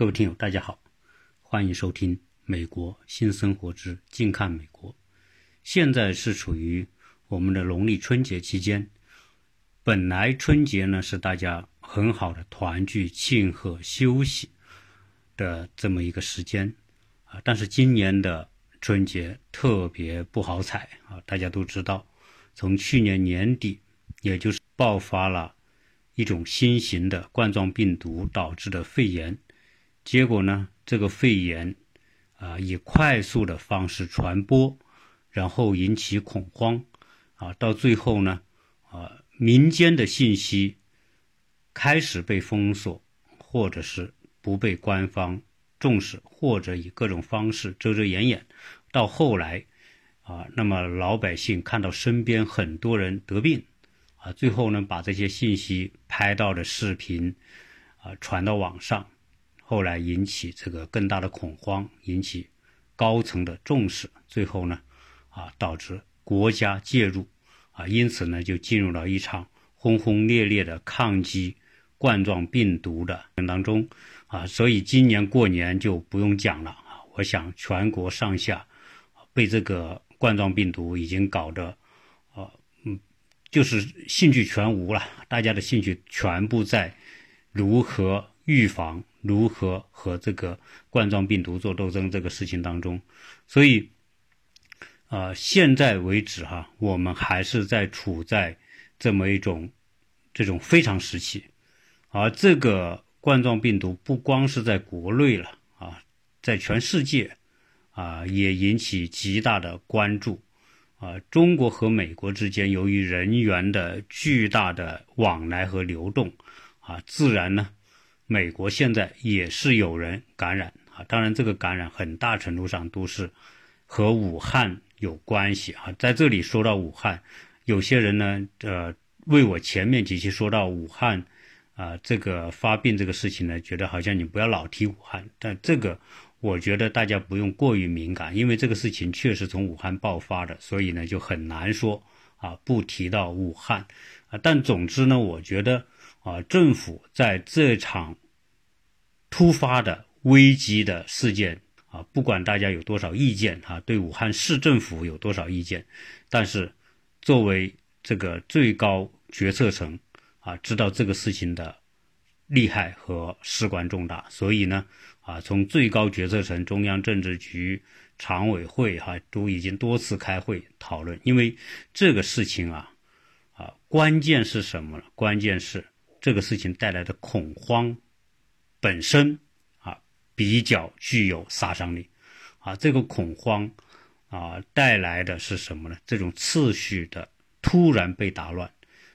各位听友，大家好，欢迎收听《美国新生活之近看美国》。现在是处于我们的农历春节期间，本来春节呢是大家很好的团聚、庆贺、休息的这么一个时间啊，但是今年的春节特别不好彩啊！大家都知道，从去年年底，也就是爆发了一种新型的冠状病毒导致的肺炎。结果呢，这个肺炎啊以快速的方式传播，然后引起恐慌，啊，到最后呢，啊，民间的信息开始被封锁，或者是不被官方重视，或者以各种方式遮遮掩掩，到后来啊，那么老百姓看到身边很多人得病，啊，最后呢，把这些信息拍到的视频啊传到网上。后来引起这个更大的恐慌，引起高层的重视，最后呢，啊，导致国家介入，啊，因此呢，就进入了一场轰轰烈烈的抗击冠状病毒的当中，啊，所以今年过年就不用讲了啊，我想全国上下被这个冠状病毒已经搞得，啊，嗯，就是兴趣全无了，大家的兴趣全部在如何预防。如何和这个冠状病毒做斗争这个事情当中，所以，啊，现在为止哈，我们还是在处在这么一种这种非常时期，而这个冠状病毒不光是在国内了啊，在全世界啊也引起极大的关注啊。中国和美国之间由于人员的巨大的往来和流动啊，自然呢。美国现在也是有人感染啊，当然这个感染很大程度上都是和武汉有关系啊。在这里说到武汉，有些人呢，呃，为我前面几期说到武汉啊这个发病这个事情呢，觉得好像你不要老提武汉，但这个我觉得大家不用过于敏感，因为这个事情确实从武汉爆发的，所以呢就很难说啊不提到武汉啊。但总之呢，我觉得。啊，政府在这场突发的危机的事件啊，不管大家有多少意见啊，对武汉市政府有多少意见，但是作为这个最高决策层啊，知道这个事情的厉害和事关重大，所以呢，啊，从最高决策层、中央政治局常委会哈，都已经多次开会讨论，因为这个事情啊，啊，关键是什么呢？关键是。这个事情带来的恐慌本身啊比较具有杀伤力啊，这个恐慌啊带来的是什么呢？这种次序的突然被打乱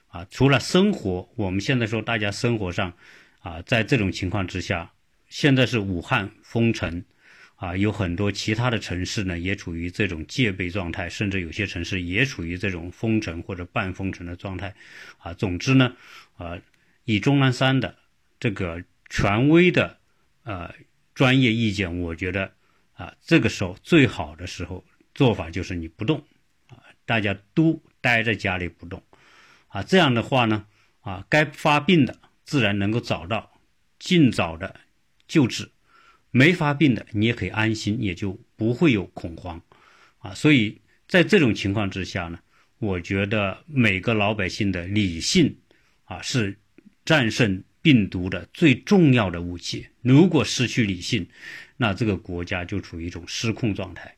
啊，除了生活，我们现在说大家生活上啊，在这种情况之下，现在是武汉封城啊，有很多其他的城市呢也处于这种戒备状态，甚至有些城市也处于这种封城或者半封城的状态啊。总之呢，啊。以钟南山的这个权威的呃专业意见，我觉得啊，这个时候最好的时候做法就是你不动啊，大家都待在家里不动啊，这样的话呢啊，该发病的自然能够找到尽早的救治，没发病的你也可以安心，也就不会有恐慌啊。所以在这种情况之下呢，我觉得每个老百姓的理性啊是。战胜病毒的最重要的武器，如果失去理性，那这个国家就处于一种失控状态。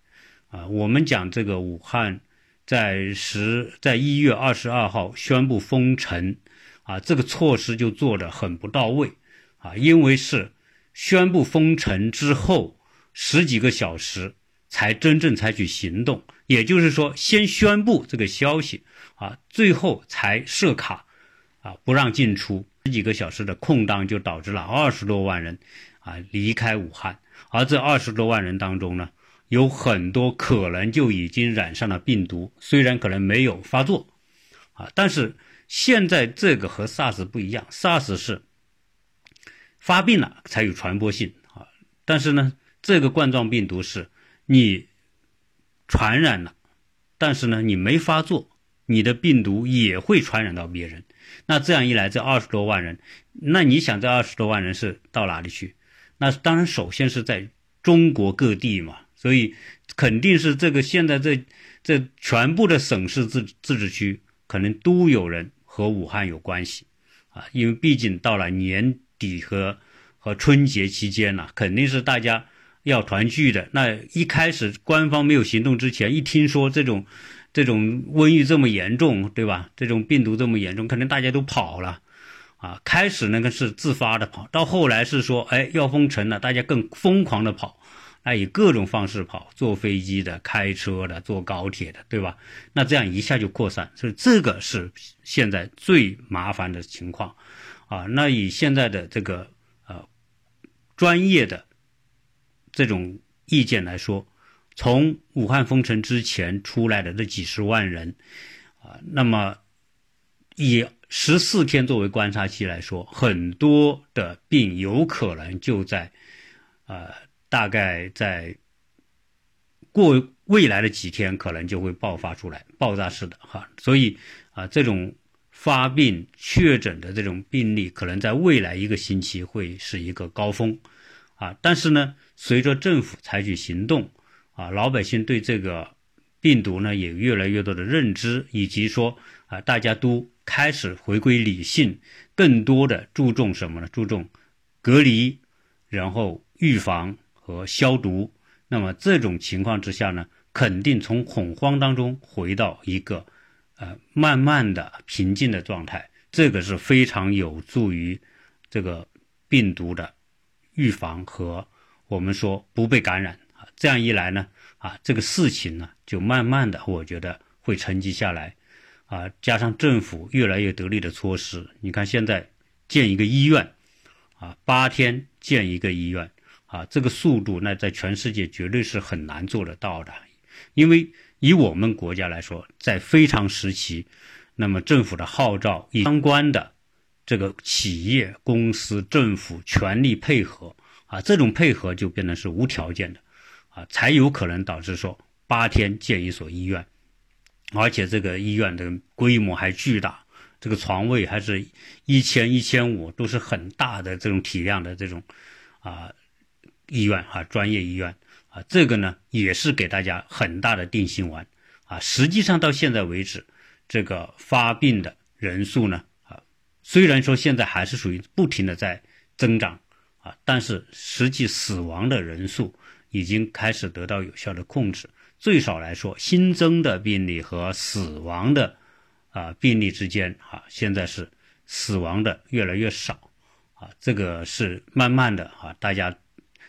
啊，我们讲这个武汉，在十在一月二十二号宣布封城，啊，这个措施就做的很不到位，啊，因为是宣布封城之后十几个小时才真正采取行动，也就是说，先宣布这个消息，啊，最后才设卡，啊，不让进出。几个小时的空档就导致了二十多万人啊离开武汉，而这二十多万人当中呢，有很多可能就已经染上了病毒，虽然可能没有发作啊，但是现在这个和 SARS 不一样，SARS 是发病了才有传播性啊，但是呢，这个冠状病毒是你传染了，但是呢你没发作，你的病毒也会传染到别人。那这样一来，这二十多万人，那你想这二十多万人是到哪里去？那当然首先是在中国各地嘛，所以肯定是这个现在这这全部的省市自自治区可能都有人和武汉有关系啊，因为毕竟到了年底和和春节期间呢，肯定是大家要团聚的。那一开始官方没有行动之前，一听说这种。这种瘟疫这么严重，对吧？这种病毒这么严重，可能大家都跑了，啊，开始那个是自发的跑，到后来是说，哎，要封城了，大家更疯狂的跑，那以各种方式跑，坐飞机的、开车的、坐高铁的，对吧？那这样一下就扩散，所以这个是现在最麻烦的情况，啊，那以现在的这个呃专业的这种意见来说。从武汉封城之前出来的这几十万人，啊，那么以十四天作为观察期来说，很多的病有可能就在，呃，大概在过未来的几天，可能就会爆发出来，爆炸式的哈。所以啊，这种发病确诊的这种病例，可能在未来一个星期会是一个高峰，啊，但是呢，随着政府采取行动。啊，老百姓对这个病毒呢，也越来越多的认知，以及说啊，大家都开始回归理性，更多的注重什么呢？注重隔离，然后预防和消毒。那么这种情况之下呢，肯定从恐慌当中回到一个呃慢慢的平静的状态，这个是非常有助于这个病毒的预防和我们说不被感染。这样一来呢，啊，这个事情呢就慢慢的，我觉得会沉积下来，啊，加上政府越来越得力的措施，你看现在建一个医院，啊，八天建一个医院，啊，这个速度那在全世界绝对是很难做得到的，因为以我们国家来说，在非常时期，那么政府的号召，相关的这个企业、公司、政府全力配合，啊，这种配合就变成是无条件的。才有可能导致说八天建一所医院，而且这个医院的规模还巨大，这个床位还是一千一千五，都是很大的这种体量的这种啊医院啊专业医院啊，这个呢也是给大家很大的定心丸啊。实际上到现在为止，这个发病的人数呢啊，虽然说现在还是属于不停的在增长啊，但是实际死亡的人数。已经开始得到有效的控制，最少来说，新增的病例和死亡的啊病例之间啊，现在是死亡的越来越少，啊，这个是慢慢的啊，大家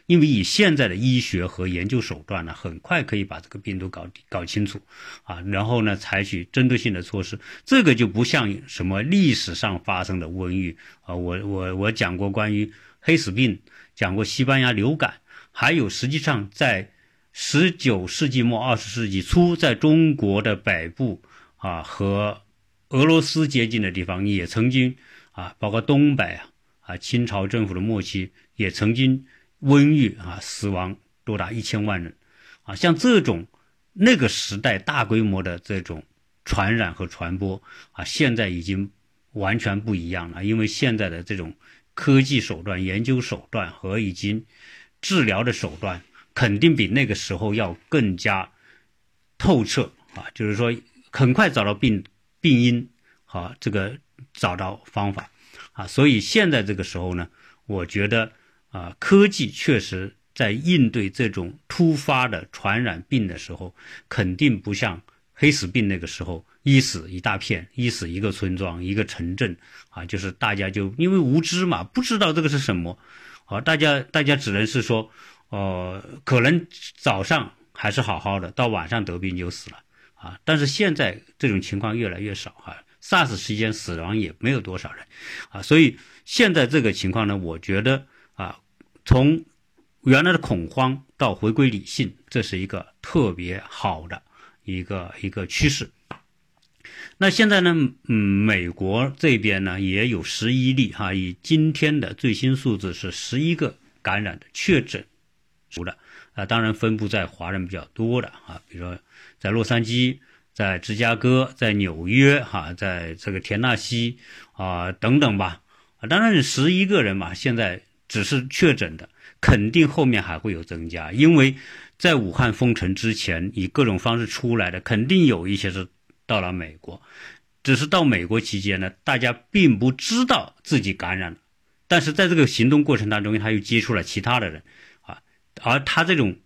因为以现在的医学和研究手段呢，很快可以把这个病毒搞搞清楚，啊，然后呢，采取针对性的措施，这个就不像什么历史上发生的瘟疫。啊，我我我讲过关于黑死病，讲过西班牙流感。还有，实际上在十九世纪末、二十世纪初，在中国的北部啊和俄罗斯接近的地方，也曾经啊，包括东北啊，啊，清朝政府的末期也曾经瘟疫啊，死亡多达一千万人啊。像这种那个时代大规模的这种传染和传播啊，现在已经完全不一样了，因为现在的这种科技手段、研究手段和已经。治疗的手段肯定比那个时候要更加透彻啊，就是说很快找到病病因啊，这个找到方法啊，所以现在这个时候呢，我觉得啊，科技确实在应对这种突发的传染病的时候，肯定不像黑死病那个时候一死一大片，一死一个村庄一个城镇啊，就是大家就因为无知嘛，不知道这个是什么。好，大家大家只能是说，呃，可能早上还是好好的，到晚上得病就死了啊。但是现在这种情况越来越少啊，SARS 期间死亡也没有多少人啊，所以现在这个情况呢，我觉得啊，从原来的恐慌到回归理性，这是一个特别好的一个一个趋势。那现在呢，嗯，美国这边呢也有十一例哈，以今天的最新数字是十一个感染的确诊，出的。啊，当然分布在华人比较多的啊，比如说在洛杉矶、在芝加哥、在纽约哈，在这个田纳西啊等等吧。啊，当然是十一个人嘛，现在只是确诊的，肯定后面还会有增加，因为在武汉封城之前，以各种方式出来的，肯定有一些是到了美国，只是到美国期间呢，大家并不知道自己感染了，但是在这个行动过程当中，他又接触了其他的人，啊，而他这种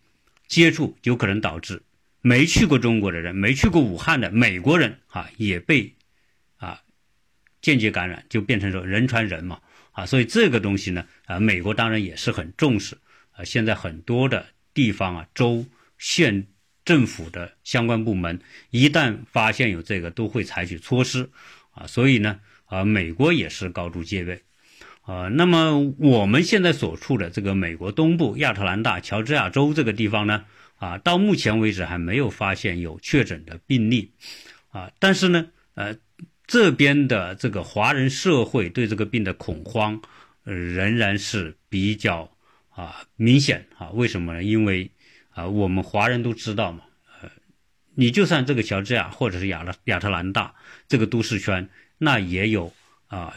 接触有可能导致没去过中国的人、没去过武汉的美国人啊，也被啊间接感染，就变成说人传人嘛。啊，所以这个东西呢，啊，美国当然也是很重视，啊，现在很多的地方啊，州、县政府的相关部门一旦发现有这个，都会采取措施，啊，所以呢，啊，美国也是高度戒备，啊，那么我们现在所处的这个美国东部亚特兰大乔治亚州这个地方呢，啊，到目前为止还没有发现有确诊的病例，啊，但是呢，呃。这边的这个华人社会对这个病的恐慌，仍然是比较啊明显啊。为什么呢？因为啊，我们华人都知道嘛，呃，你就算这个乔治亚或者是亚拉亚特兰大这个都市圈，那也有啊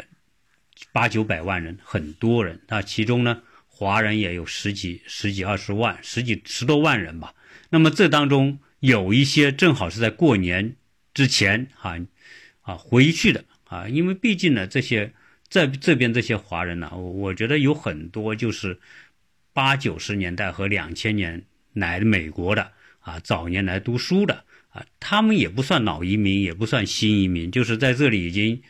八九百万人，很多人。那其中呢，华人也有十几、十几二十万、十几十多万人吧。那么这当中有一些正好是在过年之前哈。啊，回去的啊，因为毕竟呢，这些在这边这些华人呢，我我觉得有很多就是八九十年代和两千年来美国的啊，早年来读书的啊，他们也不算老移民，也不算新移民，就是在这里已经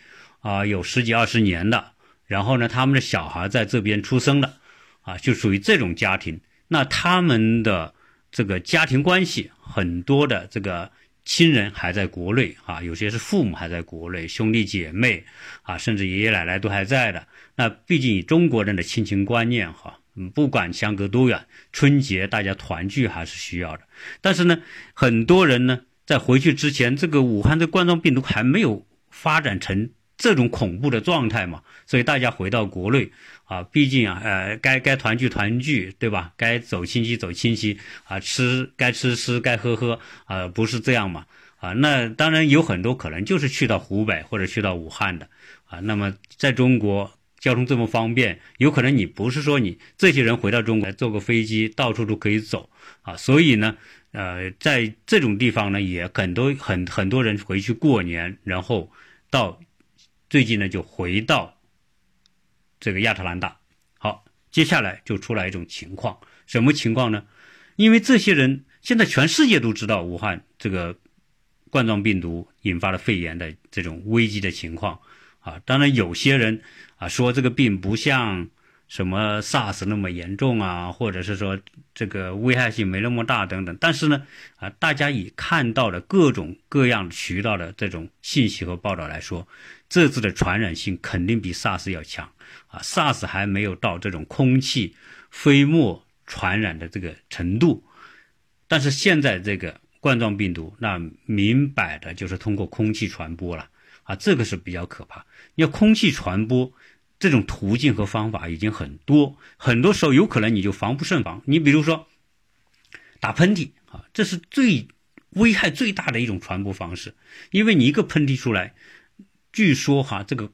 啊有十几二十年的，然后呢，他们的小孩在这边出生了，啊，就属于这种家庭，那他们的这个家庭关系很多的这个。亲人还在国内啊，有些是父母还在国内，兄弟姐妹啊，甚至爷爷奶奶都还在的。那毕竟以中国人的亲情观念哈，嗯不管相隔多远，春节大家团聚还是需要的。但是呢，很多人呢在回去之前，这个武汉这冠状病毒还没有发展成这种恐怖的状态嘛，所以大家回到国内。啊，毕竟啊，呃，该该团聚团聚，对吧？该走亲戚走亲戚，啊，吃该吃吃，该喝喝，啊，不是这样嘛？啊，那当然有很多可能就是去到湖北或者去到武汉的，啊，那么在中国交通这么方便，有可能你不是说你这些人回到中国来坐个飞机到处都可以走，啊，所以呢，呃，在这种地方呢，也很多很很多人回去过年，然后到最近呢就回到。这个亚特兰大，好，接下来就出来一种情况，什么情况呢？因为这些人现在全世界都知道武汉这个冠状病毒引发了肺炎的这种危机的情况啊，当然有些人啊说这个病不像什么 SARS 那么严重啊，或者是说这个危害性没那么大等等，但是呢啊，大家以看到的各种各样渠道的这种信息和报道来说，这次的传染性肯定比 SARS 要强。啊，SARS 还没有到这种空气飞沫传染的这个程度，但是现在这个冠状病毒，那明摆的就是通过空气传播了啊，这个是比较可怕。要空气传播这种途径和方法已经很多，很多时候有可能你就防不胜防。你比如说打喷嚏啊，这是最危害最大的一种传播方式，因为你一个喷嚏出来，据说哈，这个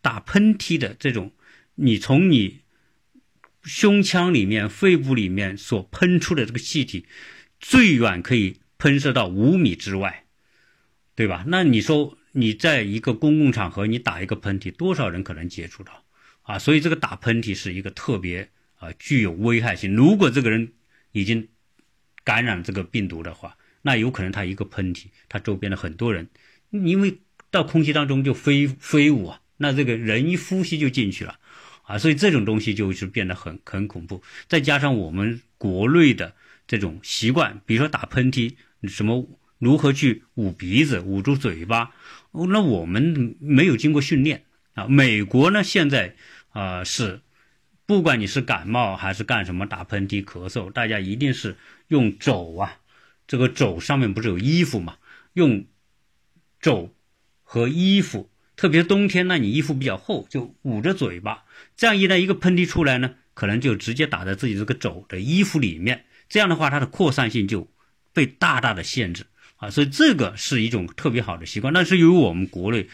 打喷嚏的这种。你从你胸腔里面、肺部里面所喷出的这个气体，最远可以喷射到五米之外，对吧？那你说你在一个公共场合，你打一个喷嚏，多少人可能接触到啊？所以这个打喷嚏是一个特别啊具有危害性。如果这个人已经感染这个病毒的话，那有可能他一个喷嚏，他周边的很多人，因为到空气当中就飞飞舞啊，那这个人一呼吸就进去了。啊，所以这种东西就是变得很很恐怖，再加上我们国内的这种习惯，比如说打喷嚏，什么如何去捂鼻子、捂住嘴巴，那我们没有经过训练啊。美国呢，现在啊是，不管你是感冒还是干什么，打喷嚏、咳嗽，大家一定是用肘啊，这个肘上面不是有衣服嘛，用肘和衣服。特别冬天，那你衣服比较厚，就捂着嘴巴，这样一旦一个喷嚏出来呢，可能就直接打在自己这个肘的衣服里面，这样的话它的扩散性就被大大的限制啊，所以这个是一种特别好的习惯。但是由于我们国内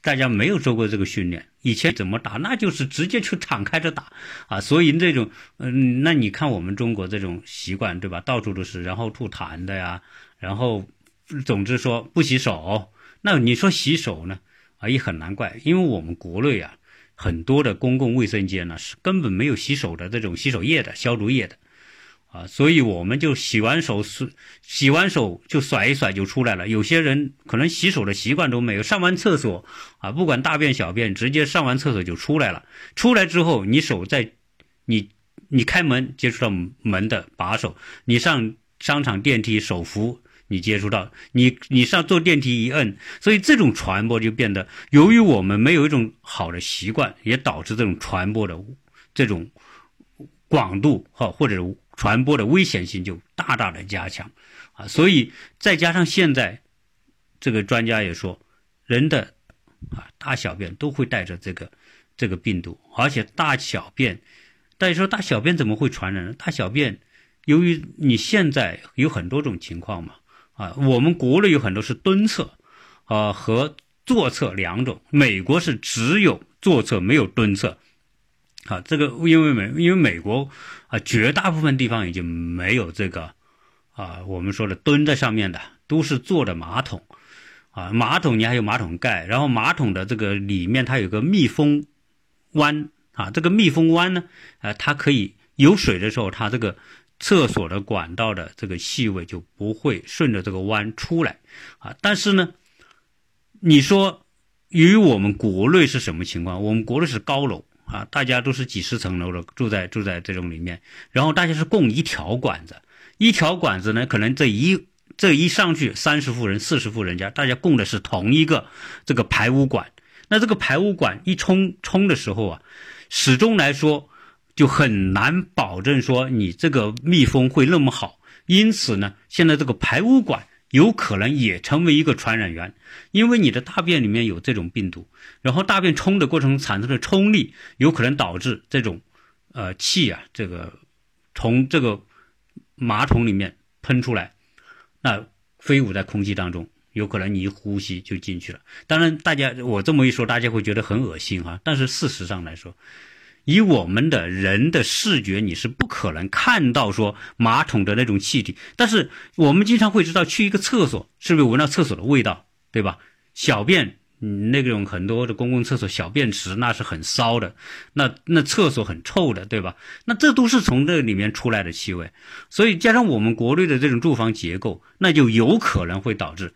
大家没有受过这个训练，以前怎么打，那就是直接去敞开着打啊。所以这种，嗯，那你看我们中国这种习惯，对吧？到处都是，然后吐痰的呀，然后，总之说不洗手。那你说洗手呢？啊，也很难怪，因为我们国内啊，很多的公共卫生间呢是根本没有洗手的这种洗手液的消毒液的。啊，所以我们就洗完手洗完手就甩一甩就出来了。有些人可能洗手的习惯都没有，上完厕所啊，不管大便小便，直接上完厕所就出来了。出来之后，你手在你你开门接触到门的把手，你上商场电梯手扶你接触到你你上坐电梯一摁，所以这种传播就变得，由于我们没有一种好的习惯，也导致这种传播的这种广度哈或者。传播的危险性就大大的加强，啊，所以再加上现在，这个专家也说，人的啊大小便都会带着这个这个病毒，而且大小便，大家说大小便怎么会传染呢？大小便，由于你现在有很多种情况嘛，啊，我们国内有很多是蹲厕，啊和坐厕两种，美国是只有坐厕没有蹲厕。啊，这个因为美，因为美国啊，绝大部分地方已经没有这个啊，我们说的蹲在上面的，都是坐的马桶啊。马桶你还有马桶盖，然后马桶的这个里面它有个密封弯啊，这个密封弯呢，呃，它可以有水的时候，它这个厕所的管道的这个气味就不会顺着这个弯出来啊。但是呢，你说与我们国内是什么情况？我们国内是高楼。啊，大家都是几十层楼的，住在住在这种里面，然后大家是供一条管子，一条管子呢，可能这一这一上去三十户人、四十户人家，大家供的是同一个这个排污管。那这个排污管一冲冲的时候啊，始终来说就很难保证说你这个密封会那么好。因此呢，现在这个排污管。有可能也成为一个传染源，因为你的大便里面有这种病毒，然后大便冲的过程产生的冲力，有可能导致这种，呃，气啊，这个从这个马桶里面喷出来，那飞舞在空气当中，有可能你一呼吸就进去了。当然，大家我这么一说，大家会觉得很恶心哈，但是事实上来说。以我们的人的视觉，你是不可能看到说马桶的那种气体，但是我们经常会知道去一个厕所是不是闻到厕所的味道，对吧？小便，那种很多的公共厕所小便池那是很骚的，那那厕所很臭的，对吧？那这都是从这里面出来的气味，所以加上我们国内的这种住房结构，那就有可能会导致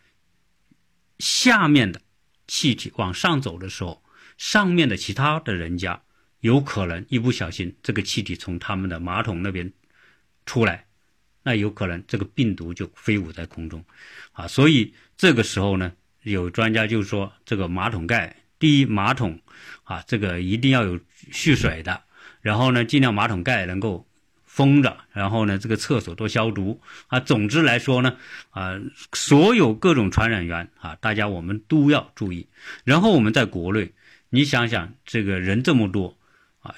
下面的气体往上走的时候，上面的其他的人家。有可能一不小心，这个气体从他们的马桶那边出来，那有可能这个病毒就飞舞在空中，啊，所以这个时候呢，有专家就说，这个马桶盖，第一马桶啊，这个一定要有蓄水的，然后呢，尽量马桶盖能够封着，然后呢，这个厕所多消毒啊。总之来说呢，啊，所有各种传染源啊，大家我们都要注意。然后我们在国内，你想想，这个人这么多。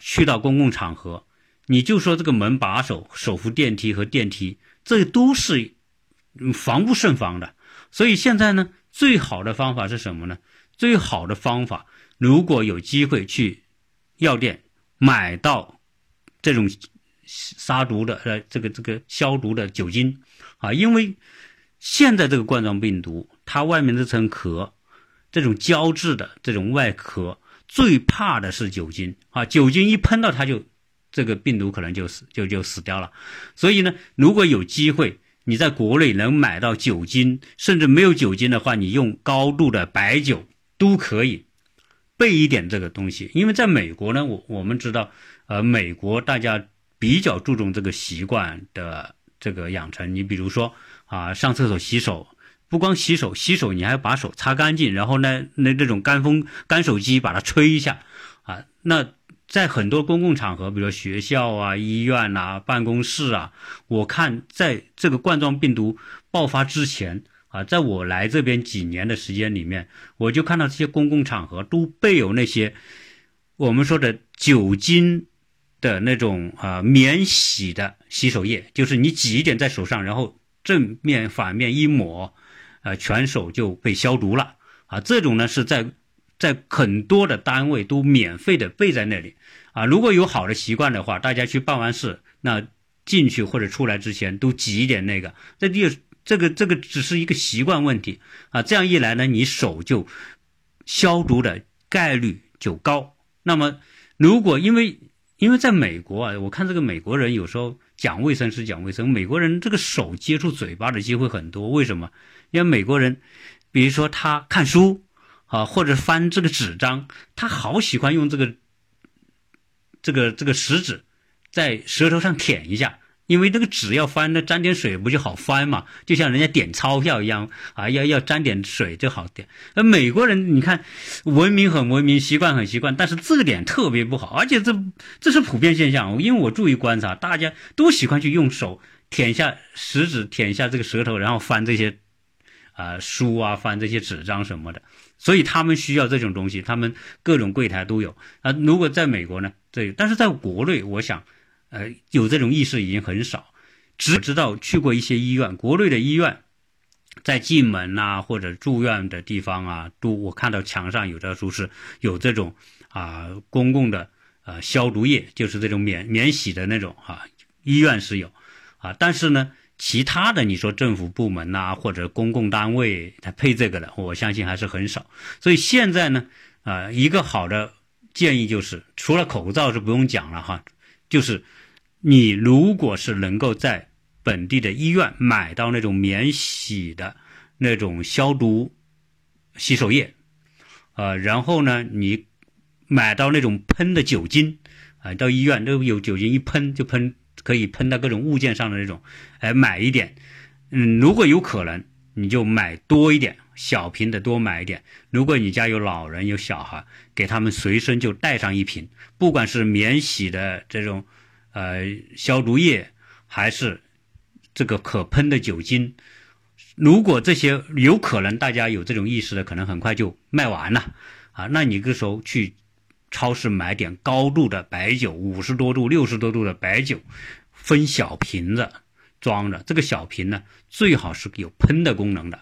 去到公共场合，你就说这个门把手、手扶电梯和电梯，这都是防不胜防的。所以现在呢，最好的方法是什么呢？最好的方法，如果有机会去药店买到这种杀毒的呃，这个这个消毒的酒精啊，因为现在这个冠状病毒，它外面这层壳，这种胶质的这种外壳。最怕的是酒精啊！酒精一喷到它就，这个病毒可能就死就就死掉了。所以呢，如果有机会你在国内能买到酒精，甚至没有酒精的话，你用高度的白酒都可以备一点这个东西。因为在美国呢，我我们知道，呃，美国大家比较注重这个习惯的这个养成。你比如说啊，上厕所洗手。不光洗手，洗手你还要把手擦干净，然后呢，那这种干风干手机把它吹一下，啊，那在很多公共场合，比如学校啊、医院呐、办公室啊，我看在这个冠状病毒爆发之前啊，在我来这边几年的时间里面，我就看到这些公共场合都备有那些我们说的酒精的那种啊免洗的洗手液，就是你挤一点在手上，然后正面反面一抹。呃，全手就被消毒了啊！这种呢是在在很多的单位都免费的备在那里啊。如果有好的习惯的话，大家去办完事，那进去或者出来之前都挤一点那个。这第这个这个只是一个习惯问题啊。这样一来呢，你手就消毒的概率就高。那么如果因为因为在美国啊，我看这个美国人有时候讲卫生是讲卫生，美国人这个手接触嘴巴的机会很多。为什么？因为美国人，比如说他看书啊，或者翻这个纸张，他好喜欢用这个这个这个食指在舌头上舔一下。因为这个纸要翻，那沾点水不就好翻嘛？就像人家点钞票一样啊，要要沾点水就好点。而美国人，你看，文明很文明，习惯很习惯，但是这个点特别不好，而且这这是普遍现象。因为我注意观察，大家都喜欢去用手舔下食指，舔一下这个舌头，然后翻这些啊书啊，翻这些纸张什么的。所以他们需要这种东西，他们各种柜台都有啊。如果在美国呢，这但是在国内，我想。呃，有这种意识已经很少，只知道去过一些医院，国内的医院，在进门呐或者住院的地方啊，都我看到墙上有的书是有这种啊公共的呃消毒液，就是这种免免洗的那种啊，医院是有啊，但是呢，其他的你说政府部门呐或者公共单位它配这个的，我相信还是很少。所以现在呢，啊，一个好的建议就是，除了口罩是不用讲了哈，就是。你如果是能够在本地的医院买到那种免洗的那种消毒洗手液，呃，然后呢，你买到那种喷的酒精，啊，到医院都有酒精，一喷就喷，可以喷到各种物件上的那种，哎，买一点，嗯，如果有可能，你就买多一点，小瓶的多买一点。如果你家有老人有小孩，给他们随身就带上一瓶，不管是免洗的这种。呃，消毒液还是这个可喷的酒精，如果这些有可能大家有这种意识的，可能很快就卖完了啊。那你这时候去超市买点高度的白酒，五十多度、六十多度的白酒，分小瓶子装着。这个小瓶呢，最好是有喷的功能的。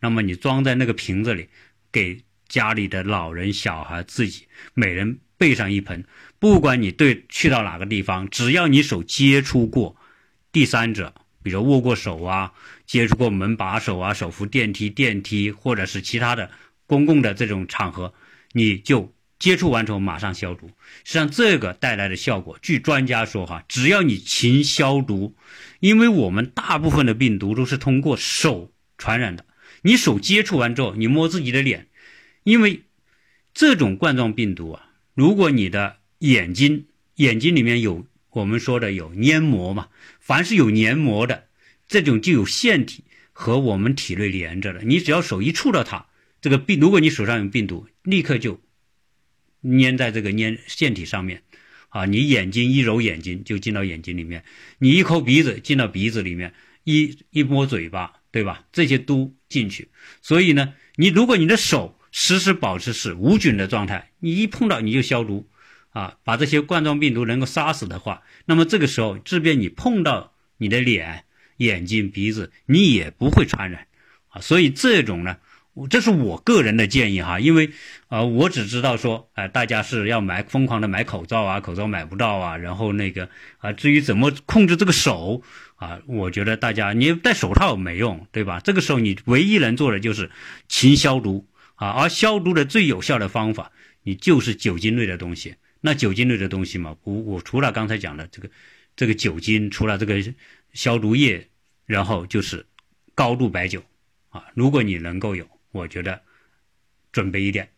那么你装在那个瓶子里，给家里的老人、小孩、自己每人备上一盆。不管你对去到哪个地方，只要你手接触过第三者，比如握过手啊，接触过门把手啊、手扶电梯、电梯或者是其他的公共的这种场合，你就接触完之后马上消毒。实际上，这个带来的效果，据专家说哈，只要你勤消毒，因为我们大部分的病毒都是通过手传染的。你手接触完之后，你摸自己的脸，因为这种冠状病毒啊，如果你的眼睛，眼睛里面有我们说的有黏膜嘛？凡是有黏膜的，这种就有腺体和我们体内连着的。你只要手一触到它，这个病，如果你手上有病毒，立刻就粘在这个粘腺体上面。啊，你眼睛一揉眼睛就进到眼睛里面，你一抠鼻子进到鼻子里面，一一摸嘴巴，对吧？这些都进去。所以呢，你如果你的手时时保持是无菌的状态，你一碰到你就消毒。啊，把这些冠状病毒能够杀死的话，那么这个时候，即便你碰到你的脸、眼睛、鼻子，你也不会传染。啊，所以这种呢，这是我个人的建议哈，因为啊，我只知道说，哎，大家是要买疯狂的买口罩啊，口罩买不到啊，然后那个啊，至于怎么控制这个手啊，我觉得大家你戴手套没用，对吧？这个时候你唯一能做的就是勤消毒啊，而消毒的最有效的方法，你就是酒精类的东西。那酒精类的东西嘛，我我除了刚才讲的这个，这个酒精，除了这个消毒液，然后就是高度白酒啊。如果你能够有，我觉得准备一点。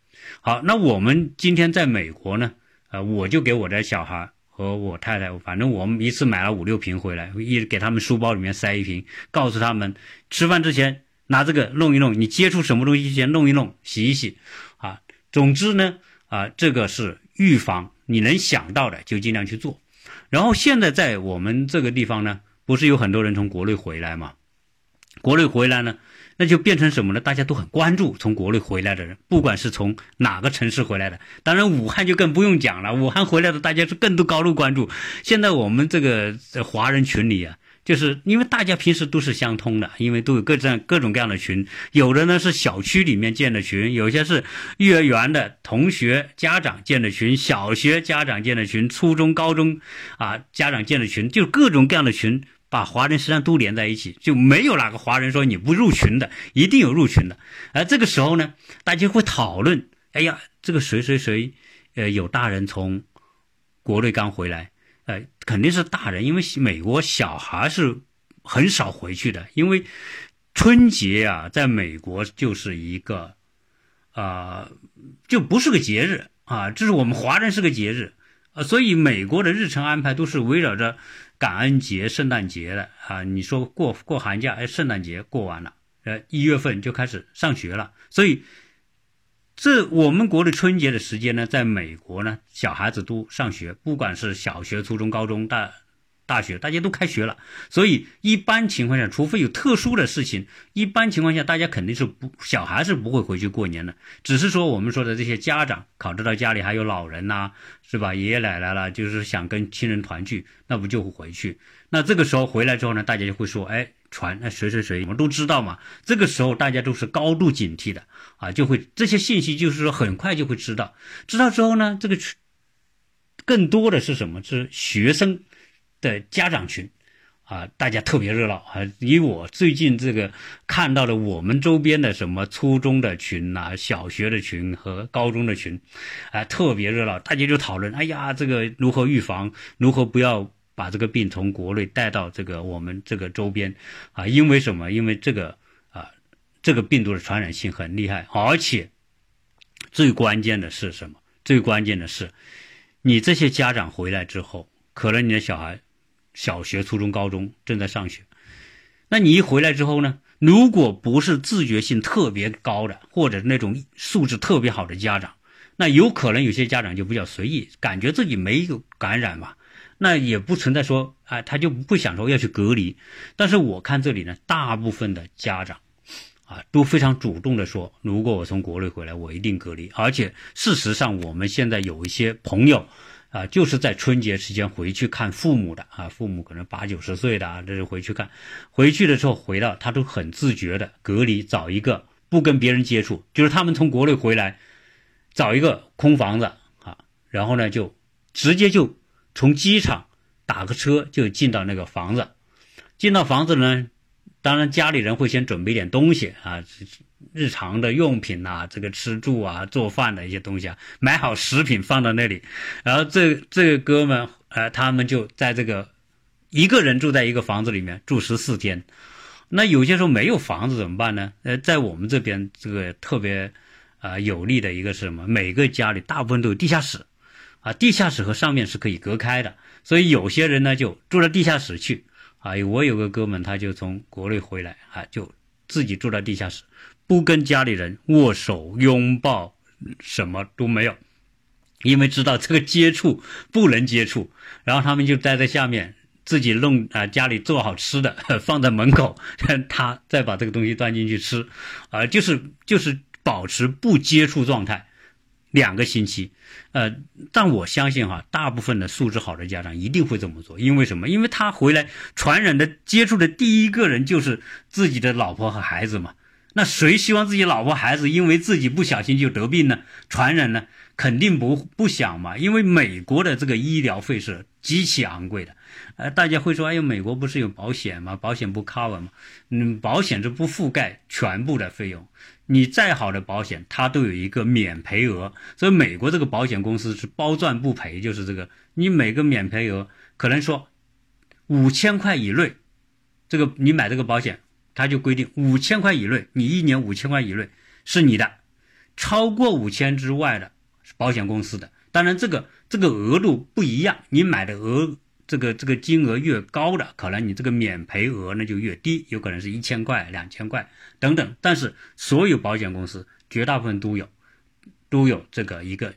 好，那我们今天在美国呢，呃，我就给我的小孩和我太太，反正我们一次买了五六瓶回来，一给他们书包里面塞一瓶，告诉他们吃饭之前拿这个弄一弄，你接触什么东西先弄一弄，洗一洗啊。总之呢，啊，这个是预防。你能想到的就尽量去做，然后现在在我们这个地方呢，不是有很多人从国内回来吗？国内回来呢，那就变成什么呢？大家都很关注从国内回来的人，不管是从哪个城市回来的，当然武汉就更不用讲了。武汉回来的大家是更多高度关注。现在我们这个华人群里啊，就是因为大家平时都是相通的，因为都有各这样各种各样的群，有的呢是小区里面建的群，有些是幼儿园的同学家长建的群，小学家长建的群，初中、高中啊家长建的群，就各种各样的群，把华人实际上都连在一起，就没有哪个华人说你不入群的，一定有入群的。而这个时候呢，大家会讨论，哎呀，这个谁谁谁，呃，有大人从国内刚回来。呃，肯定是大人，因为美国小孩是很少回去的，因为春节啊，在美国就是一个啊，就不是个节日啊，这是我们华人是个节日啊，所以美国的日程安排都是围绕着感恩节、圣诞节的啊。你说过过寒假，哎，圣诞节过完了，呃，一月份就开始上学了，所以。这我们国的春节的时间呢，在美国呢，小孩子都上学，不管是小学、初中、高中、大大学，大家都开学了。所以一般情况下，除非有特殊的事情，一般情况下，大家肯定是不小孩是不会回去过年的。只是说我们说的这些家长考虑到家里还有老人呐，是吧？爷爷奶奶了，就是想跟亲人团聚，那不就会回去？那这个时候回来之后呢，大家就会说，哎。传那谁谁谁，我们都知道嘛。这个时候大家都是高度警惕的啊，就会这些信息就是说很快就会知道。知道之后呢，这个更多的是什么？是学生的家长群啊，大家特别热闹啊。以我最近这个看到的，我们周边的什么初中的群呐、小学的群和高中的群，啊，特别热闹，大家就讨论，哎呀，这个如何预防，如何不要。把这个病从国内带到这个我们这个周边，啊，因为什么？因为这个啊，这个病毒的传染性很厉害，而且最关键的是什么？最关键的是，你这些家长回来之后，可能你的小孩小学、初中、高中正在上学，那你一回来之后呢？如果不是自觉性特别高的，或者那种素质特别好的家长，那有可能有些家长就比较随意，感觉自己没有感染嘛。那也不存在说，哎，他就不会想说要去隔离。但是我看这里呢，大部分的家长，啊，都非常主动的说，如果我从国内回来，我一定隔离。而且事实上，我们现在有一些朋友，啊，就是在春节期间回去看父母的，啊，父母可能八九十岁的啊，这是回去看，回去的时候回到，他都很自觉的隔离，找一个不跟别人接触，就是他们从国内回来，找一个空房子啊，然后呢，就直接就。从机场打个车就进到那个房子，进到房子呢，当然家里人会先准备点东西啊，日常的用品呐，这个吃住啊，做饭的一些东西啊，买好食品放到那里，然后这这个哥们呃，他们就在这个一个人住在一个房子里面住十四天，那有些时候没有房子怎么办呢？呃，在我们这边这个特别啊有利的一个是什么？每个家里大部分都有地下室。啊，地下室和上面是可以隔开的，所以有些人呢就住到地下室去。啊，我有个哥们，他就从国内回来，啊，就自己住在地下室，不跟家里人握手、拥抱，什么都没有，因为知道这个接触不能接触。然后他们就待在下面，自己弄啊，家里做好吃的 放在门口，他再把这个东西端进去吃，啊，就是就是保持不接触状态。两个星期，呃，但我相信哈，大部分的素质好的家长一定会这么做，因为什么？因为他回来传染的接触的第一个人就是自己的老婆和孩子嘛。那谁希望自己老婆孩子因为自己不小心就得病呢？传染呢？肯定不不想嘛。因为美国的这个医疗费是极其昂贵的，呃，大家会说，哎呦，美国不是有保险吗？保险不 cover 吗？嗯，保险是不覆盖全部的费用。你再好的保险，它都有一个免赔额，所以美国这个保险公司是包赚不赔，就是这个，你每个免赔额可能说五千块以内，这个你买这个保险，它就规定五千块以内，你一年五千块以内是你的，超过五千之外的保险公司的，当然这个这个额度不一样，你买的额。这个这个金额越高的，可能你这个免赔额呢就越低，有可能是一千块、两千块等等。但是所有保险公司绝大部分都有，都有这个一个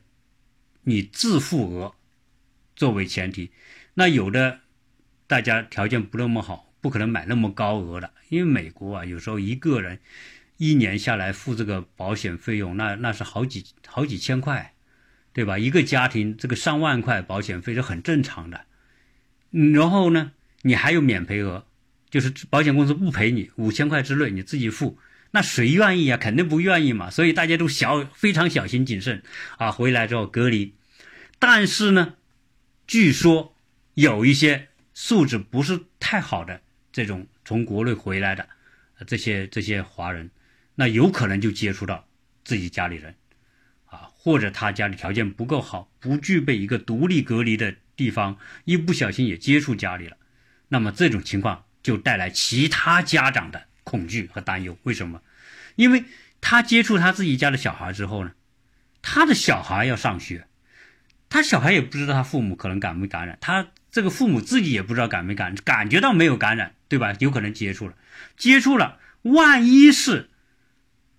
你自付额作为前提。那有的大家条件不那么好，不可能买那么高额的，因为美国啊，有时候一个人一年下来付这个保险费用，那那是好几好几千块，对吧？一个家庭这个上万块保险费是很正常的。然后呢，你还有免赔额，就是保险公司不赔你五千块之内你自己付，那谁愿意啊？肯定不愿意嘛。所以大家都小非常小心谨慎啊，回来之后隔离。但是呢，据说有一些素质不是太好的这种从国内回来的这些这些华人，那有可能就接触到自己家里人啊，或者他家里条件不够好，不具备一个独立隔离的地方，一不小心也接触家里了。那么这种情况就带来其他家长的恐惧和担忧。为什么？因为他接触他自己家的小孩之后呢，他的小孩要上学。他小孩也不知道他父母可能感没感染，他这个父母自己也不知道感没感，感觉到没有感染，对吧？有可能接触了，接触了，万一是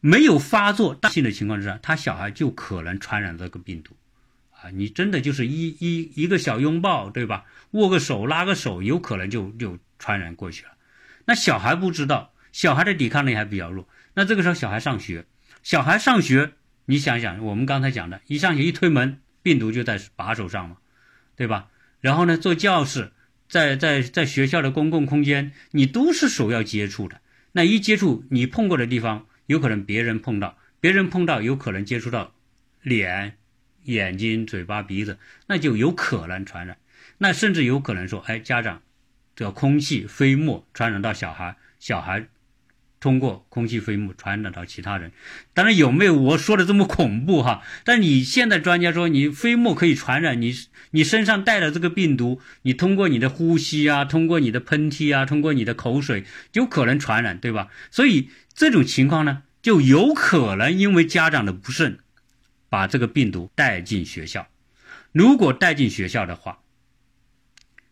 没有发作大性的情况之下，他小孩就可能传染这个病毒，啊，你真的就是一一一个小拥抱，对吧？握个手，拉个手，有可能就就传染过去了。那小孩不知道，小孩的抵抗力还比较弱，那这个时候小孩上学，小孩上学，你想想，我们刚才讲的，一上学一推门。病毒就在把手上嘛，对吧？然后呢，坐教室，在在在学校的公共空间，你都是手要接触的。那一接触，你碰过的地方，有可能别人碰到，别人碰到，有可能接触到脸、眼睛、嘴巴、鼻子，那就有可能传染。那甚至有可能说，哎，家长的空气飞沫传染到小孩，小孩。通过空气飞沫传染到其他人，当然有没有我说的这么恐怖哈？但你现在专家说你飞沫可以传染，你你身上带的这个病毒，你通过你的呼吸啊，通过你的喷嚏啊，通过你的口水，有可能传染，对吧？所以这种情况呢，就有可能因为家长的不慎，把这个病毒带进学校。如果带进学校的话，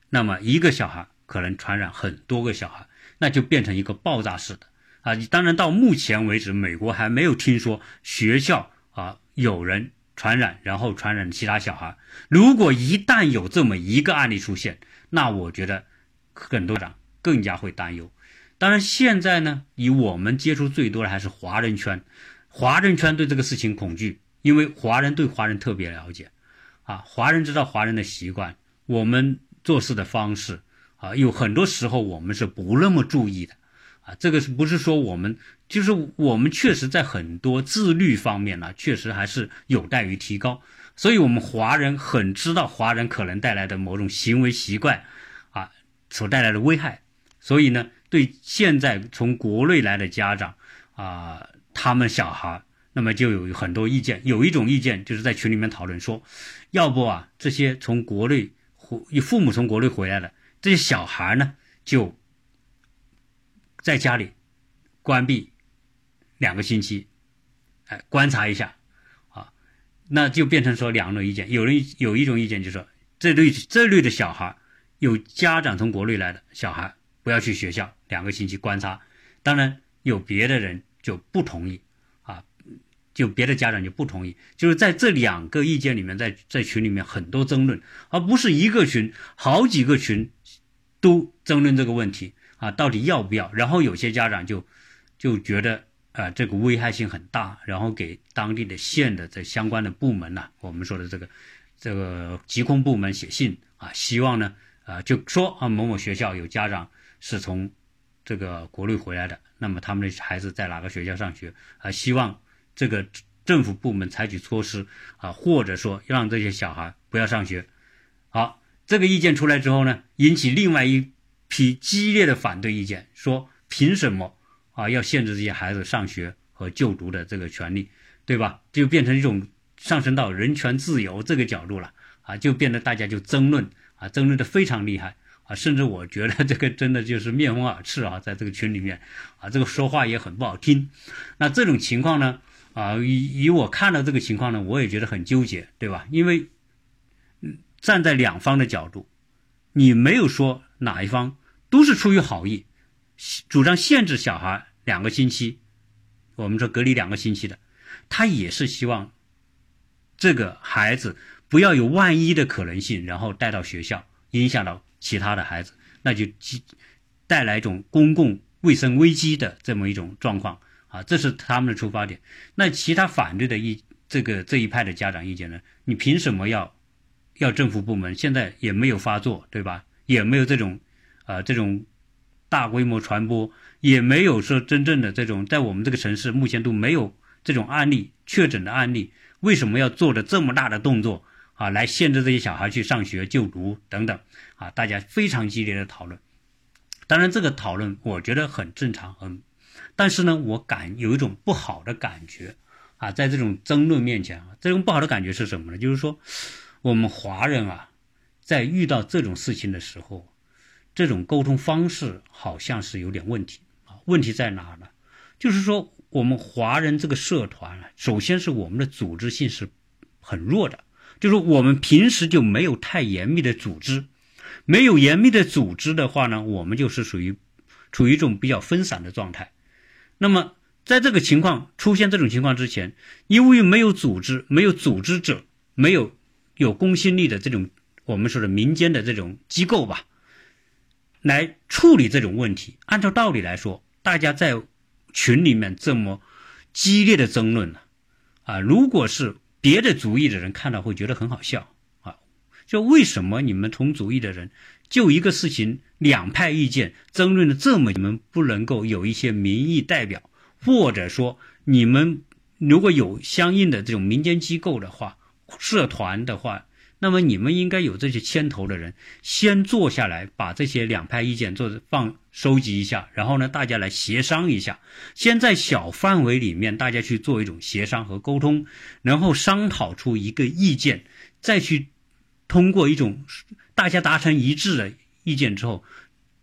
那么一个小孩可能传染很多个小孩，那就变成一个爆炸式的。啊，当然到目前为止，美国还没有听说学校啊有人传染，然后传染其他小孩。如果一旦有这么一个案例出现，那我觉得很多家长更加会担忧。当然，现在呢，以我们接触最多的还是华人圈，华人圈对这个事情恐惧，因为华人对华人特别了解，啊，华人知道华人的习惯，我们做事的方式，啊，有很多时候我们是不那么注意的。啊，这个是不是说我们就是我们确实在很多自律方面呢，确实还是有待于提高。所以，我们华人很知道华人可能带来的某种行为习惯，啊，所带来的危害。所以呢，对现在从国内来的家长啊，他们小孩，那么就有很多意见。有一种意见就是在群里面讨论说，要不啊，这些从国内回父母从国内回来的这些小孩呢，就。在家里关闭两个星期，哎，观察一下啊，那就变成说两种意见。有人有一种意见就是说，这类这类的小孩，有家长从国内来的小孩不要去学校，两个星期观察。当然有别的人就不同意，就别的家长就不同意。就是在这两个意见里面，在在群里面很多争论，而不是一个群，好几个群都争论这个问题。啊，到底要不要？然后有些家长就就觉得啊，这个危害性很大，然后给当地的县的这相关的部门呐，我们说的这个这个疾控部门写信啊，希望呢啊，就说啊某某学校有家长是从这个国内回来的，那么他们的孩子在哪个学校上学啊？希望这个政府部门采取措施啊，或者说让这些小孩不要上学。好，这个意见出来之后呢，引起另外一。批激烈的反对意见，说凭什么啊要限制这些孩子上学和就读的这个权利，对吧？就变成一种上升到人权自由这个角度了啊，就变得大家就争论啊，争论的非常厉害啊，甚至我觉得这个真的就是面红耳赤啊，在这个群里面啊，这个说话也很不好听。那这种情况呢啊，以以我看到这个情况呢，我也觉得很纠结，对吧？因为站在两方的角度，你没有说。哪一方都是出于好意，主张限制小孩两个星期，我们说隔离两个星期的，他也是希望这个孩子不要有万一的可能性，然后带到学校影响到其他的孩子，那就带来一种公共卫生危机的这么一种状况啊，这是他们的出发点。那其他反对的一这个这一派的家长意见呢？你凭什么要要政府部门现在也没有发作，对吧？也没有这种，啊，这种大规模传播，也没有说真正的这种，在我们这个城市目前都没有这种案例确诊的案例，为什么要做的这么大的动作啊，来限制这些小孩去上学就读等等啊？大家非常激烈的讨论。当然，这个讨论我觉得很正常，很，但是呢，我感有一种不好的感觉啊，在这种争论面前啊，这种不好的感觉是什么呢？就是说，我们华人啊，在遇到这种事情的时候，这种沟通方式好像是有点问题啊。问题在哪呢？就是说，我们华人这个社团啊，首先是我们的组织性是很弱的，就是我们平时就没有太严密的组织。没有严密的组织的话呢，我们就是属于处于一种比较分散的状态。那么，在这个情况出现这种情况之前，因为没有组织、没有组织者、没有有公信力的这种我们说的民间的这种机构吧，来处理这种问题。按照道理来说，大家在群里面这么激烈的争论呢，啊，如果是别的族裔的人看到，会觉得很好笑啊。就为什么你们同族裔的人就一个事情两派意见争论的这么，你们不能够有一些民意代表，或者说你们如果有相应的这种民间机构的话、社团的话，那么你们应该有这些牵头的人先坐下来，把这些两派意见做放收集一下，然后呢，大家来协商一下，先在小范围里面大家去做一种协商和沟通，然后商讨出一个意见，再去。通过一种大家达成一致的意见之后，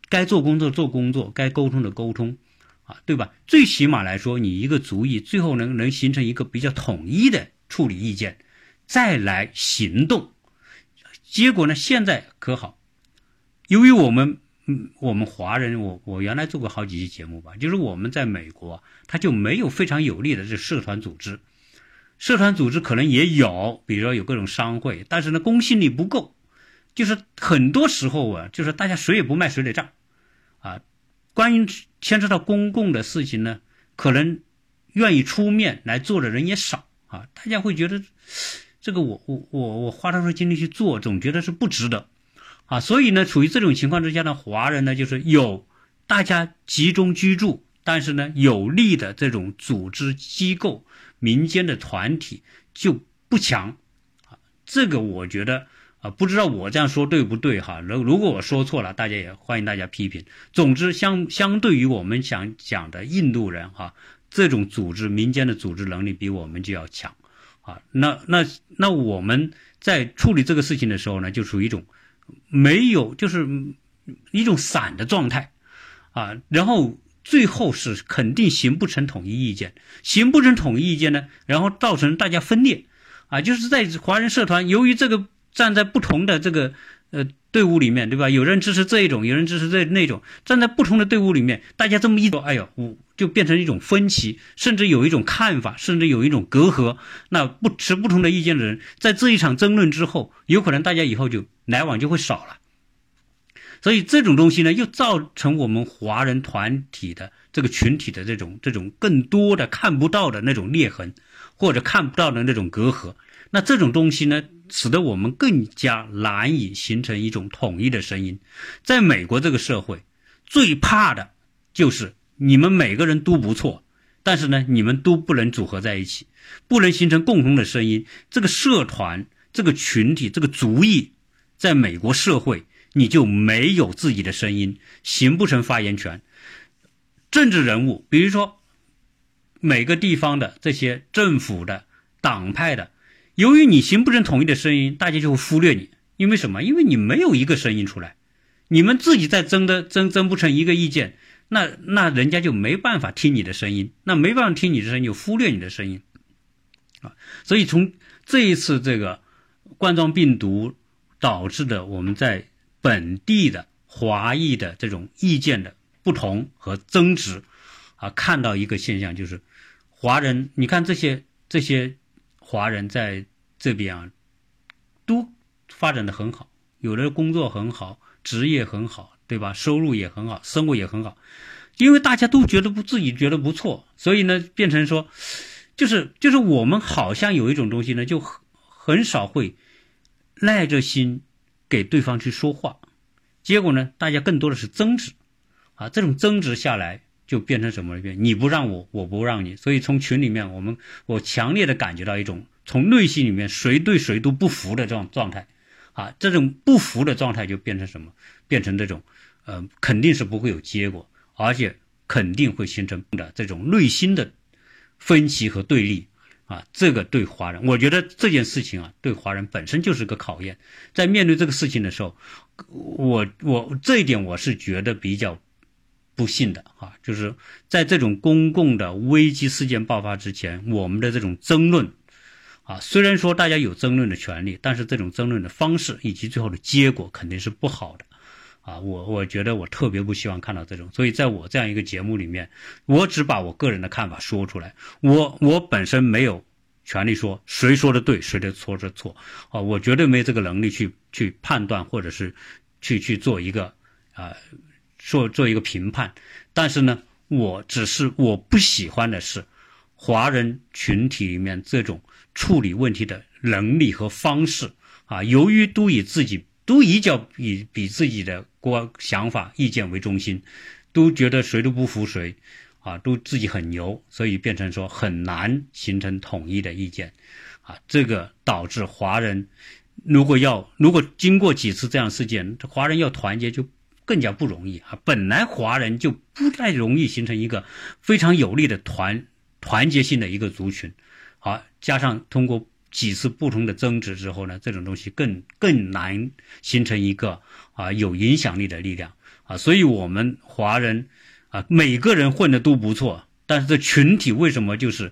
该做工作做工作，该沟通的沟通，啊，对吧？最起码来说，你一个主意最后能能形成一个比较统一的处理意见，再来行动。结果呢，现在可好，由于我们，嗯，我们华人，我我原来做过好几期节目吧，就是我们在美国，他就没有非常有力的这社团组织。社团组织可能也有，比如说有各种商会，但是呢，公信力不够，就是很多时候啊，就是大家谁也不卖谁的账，啊，关于牵扯到公共的事情呢，可能愿意出面来做的人也少啊，大家会觉得这个我我我我花多少精力去做，总觉得是不值得，啊，所以呢，处于这种情况之下呢，华人呢就是有大家集中居住，但是呢，有利的这种组织机构。民间的团体就不强，啊，这个我觉得啊，不知道我这样说对不对哈？如如果我说错了，大家也欢迎大家批评。总之，相相对于我们想讲的印度人哈，这种组织民间的组织能力比我们就要强，啊，那那那我们在处理这个事情的时候呢，就属于一种没有，就是一种散的状态，啊，然后。最后是肯定形不成统一意见，形不成统一意见呢，然后造成大家分裂，啊，就是在华人社团，由于这个站在不同的这个呃队伍里面，对吧？有人支持这一种，有人支持这那种，站在不同的队伍里面，大家这么一说，哎呦，就变成一种分歧，甚至有一种看法，甚至有一种隔阂。那不持不同的意见的人，在这一场争论之后，有可能大家以后就来往就会少了。所以这种东西呢，又造成我们华人团体的这个群体的这种这种更多的看不到的那种裂痕，或者看不到的那种隔阂。那这种东西呢，使得我们更加难以形成一种统一的声音。在美国这个社会，最怕的就是你们每个人都不错，但是呢，你们都不能组合在一起，不能形成共同的声音。这个社团、这个群体、这个族裔，在美国社会。你就没有自己的声音，形不成发言权。政治人物，比如说每个地方的这些政府的党派的，由于你形不成统一的声音，大家就会忽略你。因为什么？因为你没有一个声音出来，你们自己在争的争争不成一个意见，那那人家就没办法听你的声音，那没办法听你的声音，就忽略你的声音啊。所以从这一次这个冠状病毒导致的，我们在本地的华裔的这种意见的不同和争执，啊，看到一个现象就是，华人，你看这些这些华人在这边啊，都发展的很好，有的工作很好，职业很好，对吧？收入也很好，生活也很好，因为大家都觉得不自己觉得不错，所以呢，变成说，就是就是我们好像有一种东西呢，就很很少会耐着心。给对方去说话，结果呢，大家更多的是争执，啊，这种争执下来就变成什么变？你不让我，我不让你，所以从群里面，我们我强烈的感觉到一种从内心里面谁对谁都不服的这种状态，啊，这种不服的状态就变成什么？变成这种，呃，肯定是不会有结果，而且肯定会形成的这种内心的分歧和对立。啊，这个对华人，我觉得这件事情啊，对华人本身就是个考验。在面对这个事情的时候，我我这一点我是觉得比较不幸的啊，就是在这种公共的危机事件爆发之前，我们的这种争论啊，虽然说大家有争论的权利，但是这种争论的方式以及最后的结果肯定是不好的。啊，我我觉得我特别不希望看到这种，所以在我这样一个节目里面，我只把我个人的看法说出来。我我本身没有权利说谁说的对，谁的错是错。啊，我绝对没这个能力去去判断或者是去去做一个啊，做做一个评判。但是呢，我只是我不喜欢的是华人群体里面这种处理问题的能力和方式啊，由于都以自己。都一较以比自己的国想法意见为中心，都觉得谁都不服谁，啊，都自己很牛，所以变成说很难形成统一的意见，啊，这个导致华人如果要如果经过几次这样事件，华人要团结就更加不容易啊。本来华人就不太容易形成一个非常有力的团团结性的一个族群，好，加上通过。几次不同的争执之后呢，这种东西更更难形成一个啊有影响力的力量啊，所以我们华人啊每个人混的都不错，但是这群体为什么就是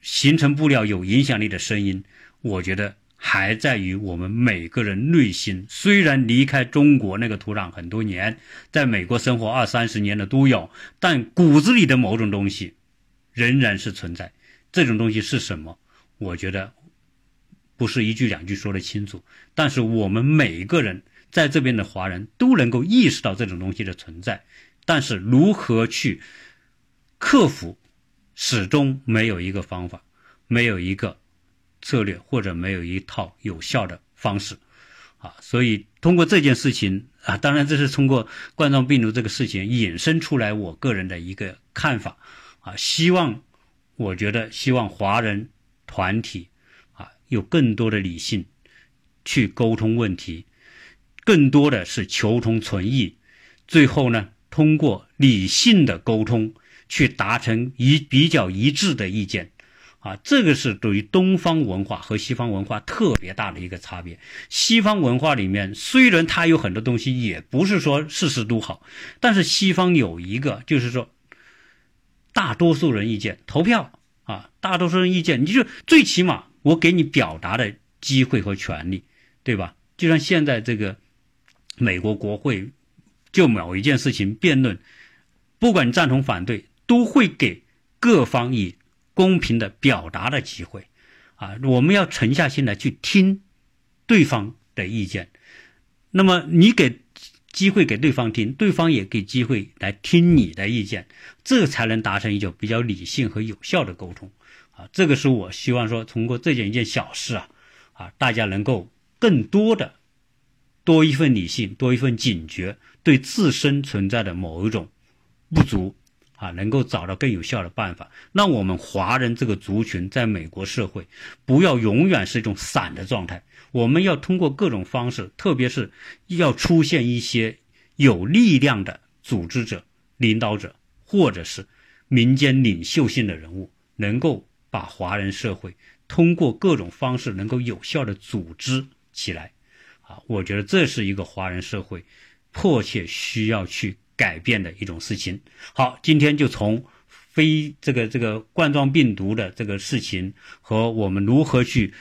形成不了有影响力的声音？我觉得还在于我们每个人内心，虽然离开中国那个土壤很多年，在美国生活二三十年的都有，但骨子里的某种东西仍然是存在。这种东西是什么？我觉得。不是一句两句说得清楚，但是我们每一个人在这边的华人都能够意识到这种东西的存在，但是如何去克服，始终没有一个方法，没有一个策略，或者没有一套有效的方式，啊，所以通过这件事情啊，当然这是通过冠状病毒这个事情引申出来我个人的一个看法，啊，希望我觉得希望华人团体。有更多的理性去沟通问题，更多的是求同存异，最后呢，通过理性的沟通去达成一比较一致的意见，啊，这个是对于东方文化和西方文化特别大的一个差别。西方文化里面虽然它有很多东西也不是说事事都好，但是西方有一个就是说，大多数人意见投票啊，大多数人意见，你就最起码。我给你表达的机会和权利，对吧？就像现在这个美国国会就某一件事情辩论，不管赞同反对，都会给各方以公平的表达的机会。啊，我们要沉下心来去听对方的意见。那么你给机会给对方听，对方也给机会来听你的意见，这才能达成一种比较理性和有效的沟通。这个是我希望说，通过这件一件小事啊，啊，大家能够更多的多一份理性，多一份警觉，对自身存在的某一种不足啊，能够找到更有效的办法。让我们华人这个族群在美国社会不要永远是一种散的状态，我们要通过各种方式，特别是要出现一些有力量的组织者、领导者，或者是民间领袖性的人物，能够。把华人社会通过各种方式能够有效的组织起来，啊，我觉得这是一个华人社会迫切需要去改变的一种事情。好，今天就从非这个这个冠状病毒的这个事情和我们如何去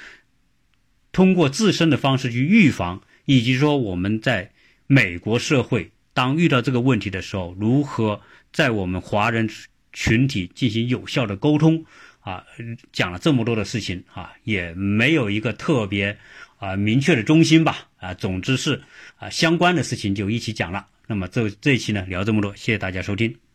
通过自身的方式去预防，以及说我们在美国社会当遇到这个问题的时候，如何在我们华人群体进行有效的沟通。啊，讲了这么多的事情啊，也没有一个特别啊明确的中心吧啊，总之是啊相关的事情就一起讲了。那么这这一期呢聊这么多，谢谢大家收听。